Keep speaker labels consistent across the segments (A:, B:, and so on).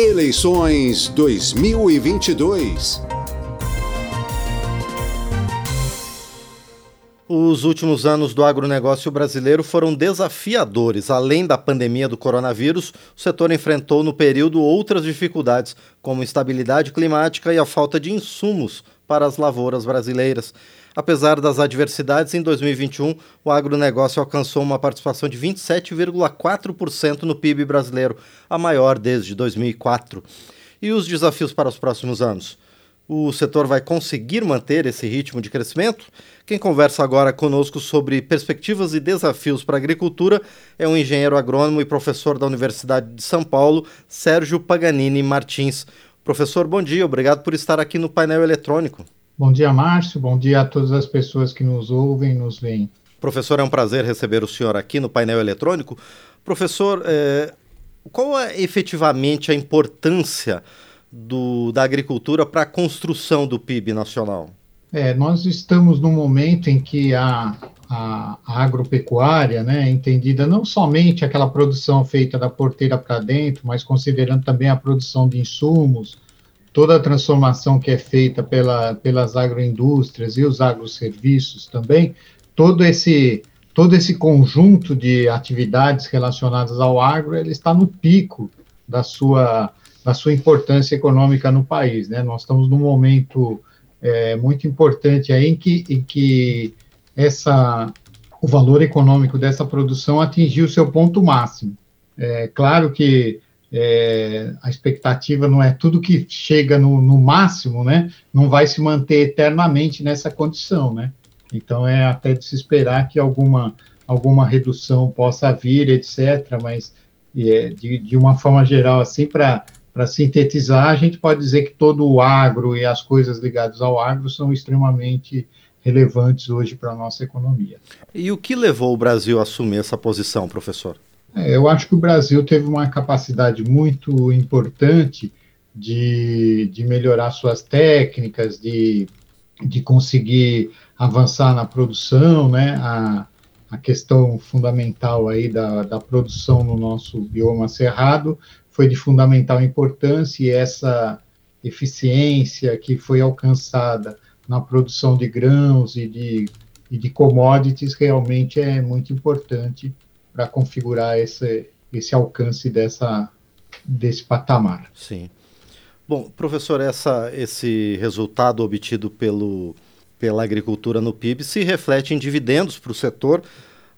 A: Eleições 2022.
B: Os últimos anos do agronegócio brasileiro foram desafiadores. Além da pandemia do coronavírus, o setor enfrentou no período outras dificuldades, como instabilidade climática e a falta de insumos para as lavouras brasileiras. Apesar das adversidades, em 2021, o agronegócio alcançou uma participação de 27,4% no PIB brasileiro, a maior desde 2004. E os desafios para os próximos anos? O setor vai conseguir manter esse ritmo de crescimento? Quem conversa agora conosco sobre perspectivas e desafios para a agricultura é o engenheiro agrônomo e professor da Universidade de São Paulo, Sérgio Paganini Martins. Professor, bom dia, obrigado por estar aqui no painel eletrônico.
C: Bom dia, Márcio. Bom dia a todas as pessoas que nos ouvem e nos veem.
B: Professor, é um prazer receber o senhor aqui no painel eletrônico. Professor, é, qual é efetivamente a importância do, da agricultura para a construção do PIB nacional?
C: É, nós estamos num momento em que a, a, agropecuária, né, entendida não somente aquela produção feita da porteira para dentro, mas considerando também a produção de insumos, toda a transformação que é feita pela, pelas agroindústrias e os agroserviços também, todo esse, todo esse conjunto de atividades relacionadas ao agro, ele está no pico da sua, da sua importância econômica no país. Né? Nós estamos num momento é, muito importante aí em que, em que essa, o valor econômico dessa produção atingiu seu ponto máximo. É claro que é, a expectativa não é tudo que chega no, no, máximo, né? Não vai se manter eternamente nessa condição, né? Então é até de se esperar que alguma alguma redução possa vir, etc. Mas é, de, de uma forma geral, assim, para para sintetizar, a gente pode dizer que todo o agro e as coisas ligadas ao agro são extremamente relevantes hoje para a nossa economia.
B: E o que levou o Brasil a assumir essa posição, professor?
C: É, eu acho que o Brasil teve uma capacidade muito importante de, de melhorar suas técnicas, de, de conseguir avançar na produção, né? A, a questão fundamental aí da, da produção no nosso bioma cerrado foi de fundamental importância e essa eficiência que foi alcançada na produção de grãos e de, e de commodities realmente é muito importante para configurar esse, esse alcance dessa, desse patamar.
B: Sim. Bom, professor, essa, esse resultado obtido pelo, pela agricultura no PIB se reflete em dividendos para o setor,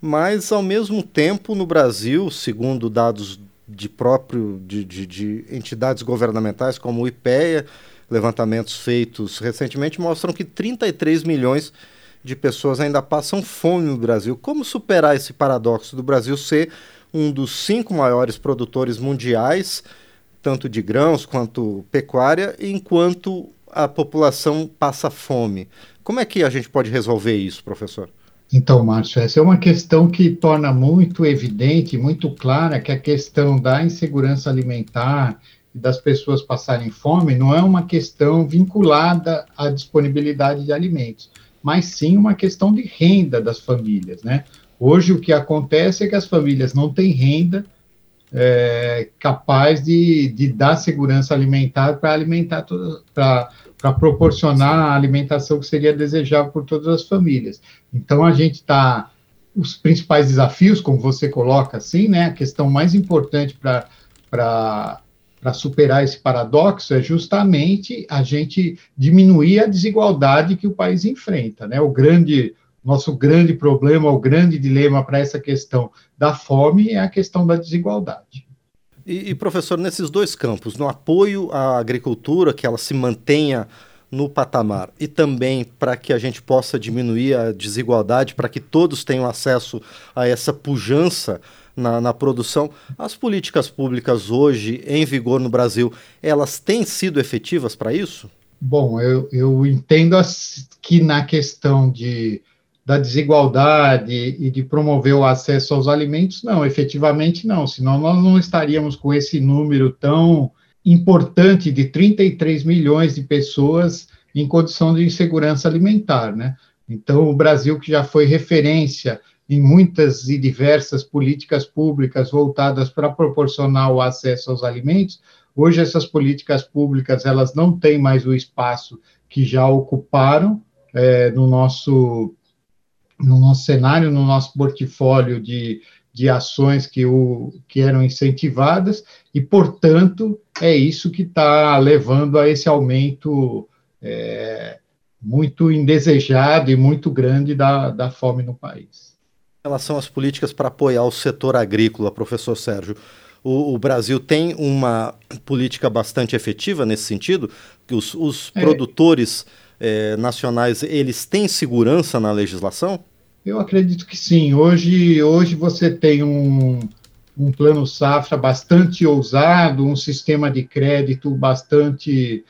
B: mas ao mesmo tempo no Brasil, segundo dados de próprio de, de, de entidades governamentais como o IPEA, levantamentos feitos recentemente mostram que 33 milhões de pessoas ainda passam fome no Brasil. Como superar esse paradoxo do Brasil ser um dos cinco maiores produtores mundiais, tanto de grãos quanto pecuária, enquanto a população passa fome? Como é que a gente pode resolver isso, professor?
C: Então, Márcio, essa é uma questão que torna muito evidente, muito clara que a questão da insegurança alimentar das pessoas passarem fome não é uma questão vinculada à disponibilidade de alimentos mas sim uma questão de renda das famílias, né? Hoje o que acontece é que as famílias não têm renda é, capaz de, de dar segurança alimentar para alimentar para proporcionar a alimentação que seria desejável por todas as famílias. Então a gente está os principais desafios, como você coloca assim, né? A questão mais importante para para superar esse paradoxo é justamente a gente diminuir a desigualdade que o país enfrenta, né? O grande nosso grande problema, o grande dilema para essa questão da fome é a questão da desigualdade.
B: E, e, professor, nesses dois campos, no apoio à agricultura, que ela se mantenha no patamar, e também para que a gente possa diminuir a desigualdade, para que todos tenham acesso a essa pujança na, na, produção. As políticas públicas hoje em vigor no Brasil, elas têm sido efetivas para isso?
C: Bom, eu, eu entendo que na questão de, da desigualdade e de promover o acesso aos alimentos, não, efetivamente não, senão nós não estaríamos com esse número tão importante de 33 milhões de pessoas em condição de insegurança alimentar, né? Então, o Brasil, que já foi referência em muitas e diversas políticas públicas voltadas para proporcionar o acesso aos alimentos, Hoje essas políticas públicas elas não têm mais o espaço que já ocuparam é, no nosso no nosso cenário, no nosso portfólio de, de ações que, o, que eram incentivadas, e, portanto, é isso que está levando a esse aumento é, muito indesejado e muito grande da, da fome no país.
B: Em relação às políticas para apoiar o setor agrícola, professor Sérgio, o, o, Brasil tem uma política bastante efetiva nesse sentido, que os, os é. produtores é, nacionais eles têm segurança na legislação?
C: Eu acredito que sim. Hoje, hoje você tem um, um plano safra bastante ousado, um sistema de crédito bastante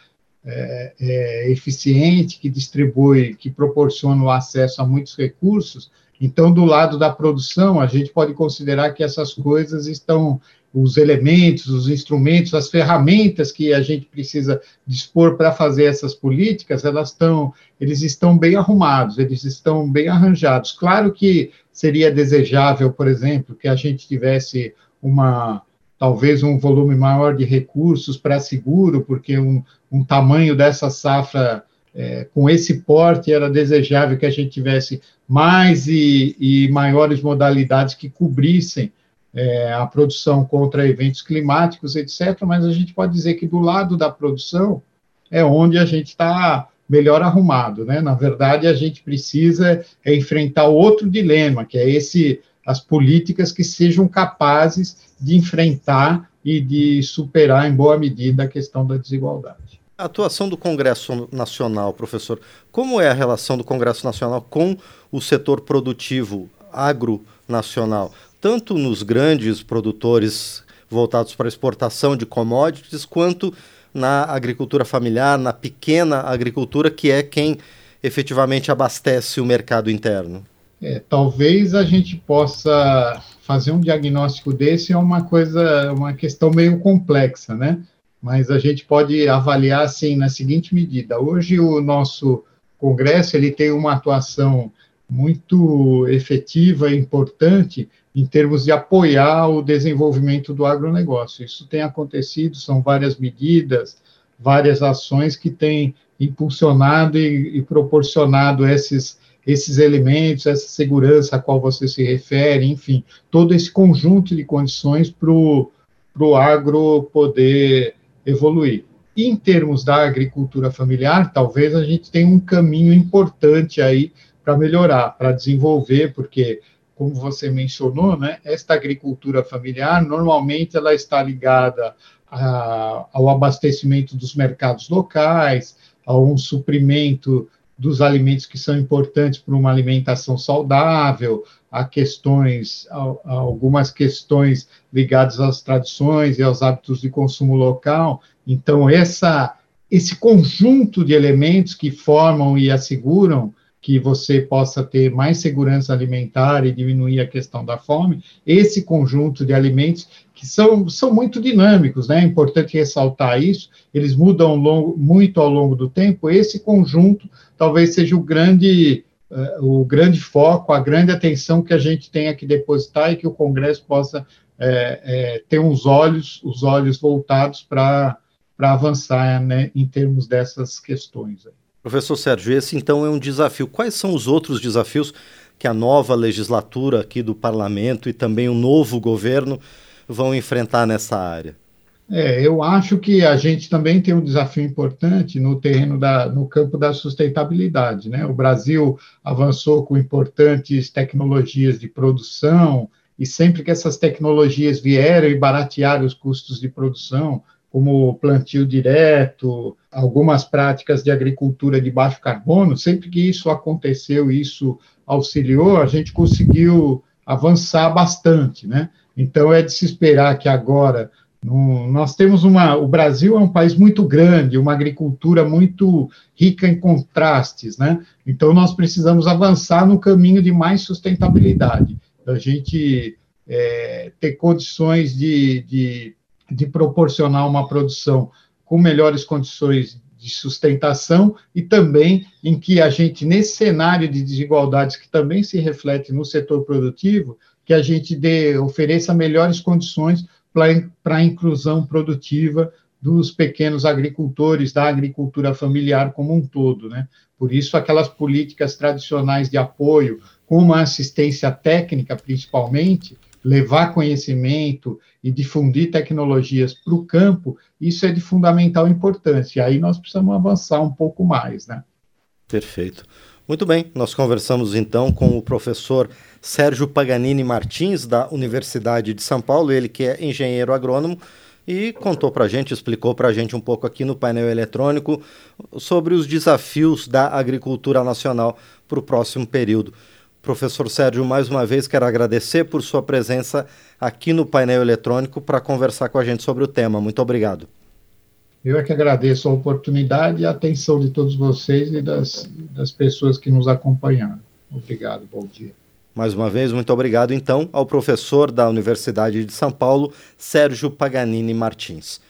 C: é, é, eficiente, que distribui, que proporciona o acesso a muitos recursos. Então, do lado da produção, a gente pode considerar que essas coisas estão os elementos, os instrumentos, as ferramentas que a gente precisa dispor para fazer essas políticas, elas estão, eles estão bem arrumados, eles estão bem arranjados. Claro que seria desejável, por exemplo, que a gente tivesse uma talvez um volume maior de recursos para seguro, porque um, um tamanho dessa safra é, com esse porte era desejável que a gente tivesse mais e, e maiores modalidades que cobrissem é, a produção contra eventos climáticos, etc. Mas a gente pode dizer que do lado da produção é onde a gente está melhor arrumado, né? Na verdade, a gente precisa é enfrentar outro dilema, que é esse as políticas que sejam capazes de enfrentar e de superar em boa medida a questão da desigualdade.
B: A atuação do Congresso Nacional, professor, como é a relação do Congresso Nacional com o setor produtivo agronacional? tanto nos grandes produtores voltados para exportação de commodities, quanto na agricultura familiar, na pequena agricultura, que é quem efetivamente abastece o mercado interno?
C: É, talvez a gente possa fazer um diagnóstico desse é uma coisa, uma questão meio complexa, né? Mas a gente pode avaliar assim na seguinte medida. Hoje o nosso Congresso ele tem uma atuação muito efetiva e importante em termos de apoiar o desenvolvimento do agronegócio. Isso tem acontecido, são várias medidas, várias ações que têm impulsionado e, e proporcionado esses, esses elementos, essa segurança a qual você se refere, enfim, todo esse conjunto de condições para o agro poder evoluir. Em termos da agricultura familiar, talvez a gente tenha um caminho importante aí para melhorar, para desenvolver, porque como você mencionou, né, esta agricultura familiar normalmente ela está ligada a, ao abastecimento dos mercados locais, a um suprimento dos alimentos que são importantes para uma alimentação saudável, a questões, a, algumas questões ligadas às tradições e aos hábitos de consumo local. Então essa esse conjunto de elementos que formam e asseguram que você possa ter mais segurança alimentar e diminuir a questão da fome, esse conjunto de alimentos que são, são muito dinâmicos, né? É importante ressaltar isso, eles mudam longo, muito ao longo do tempo, esse conjunto talvez seja o grande, uh, o grande foco, a grande atenção que a gente tenha que depositar e que o Congresso possa é, é, ter uns olhos, os olhos voltados para avançar né, em termos dessas questões. Aí.
B: Professor Sérgio, esse então é um desafio. Quais são os outros desafios que a nova legislatura aqui do parlamento e também o novo governo vão enfrentar nessa área?
C: É, eu acho que a gente também tem um desafio importante no terreno da, no campo da sustentabilidade, né? O Brasil avançou com importantes tecnologias de produção e sempre que essas tecnologias vieram e baratearam os custos de produção, como plantio direto, algumas práticas de agricultura de baixo carbono, sempre que isso aconteceu, isso auxiliou, a gente conseguiu avançar bastante, né? Então é de se esperar que agora no, nós temos uma, o Brasil é um país muito grande, uma agricultura muito rica em contrastes, né? Então nós precisamos avançar no caminho de mais sustentabilidade, a gente é, ter condições de, de de proporcionar uma produção com melhores condições de sustentação e também em que a gente, nesse cenário de desigualdades que também se reflete no setor produtivo, que a gente dê, ofereça melhores condições para a inclusão produtiva dos pequenos agricultores, da agricultura familiar como um todo, né? Por isso, aquelas políticas tradicionais de apoio, como a assistência técnica, principalmente, levar conhecimento e difundir tecnologias para o campo, isso é de fundamental importância. E aí nós precisamos avançar um pouco mais, né?
B: Perfeito. Muito bem, nós conversamos então com o professor Sérgio Paganini Martins, da Universidade de São Paulo, ele que é engenheiro agrônomo, e contou para a gente, explicou para a gente um pouco aqui no painel eletrônico sobre os desafios da agricultura nacional para o próximo período. Professor Sérgio, mais uma vez quero agradecer por sua presença aqui no painel eletrônico para conversar com a gente sobre o tema. Muito obrigado.
C: Eu é que agradeço a oportunidade e a atenção de todos vocês e das, das pessoas que nos acompanharam. Obrigado, bom dia.
B: Mais uma vez, muito obrigado então ao professor da Universidade de São Paulo, Sérgio Paganini Martins.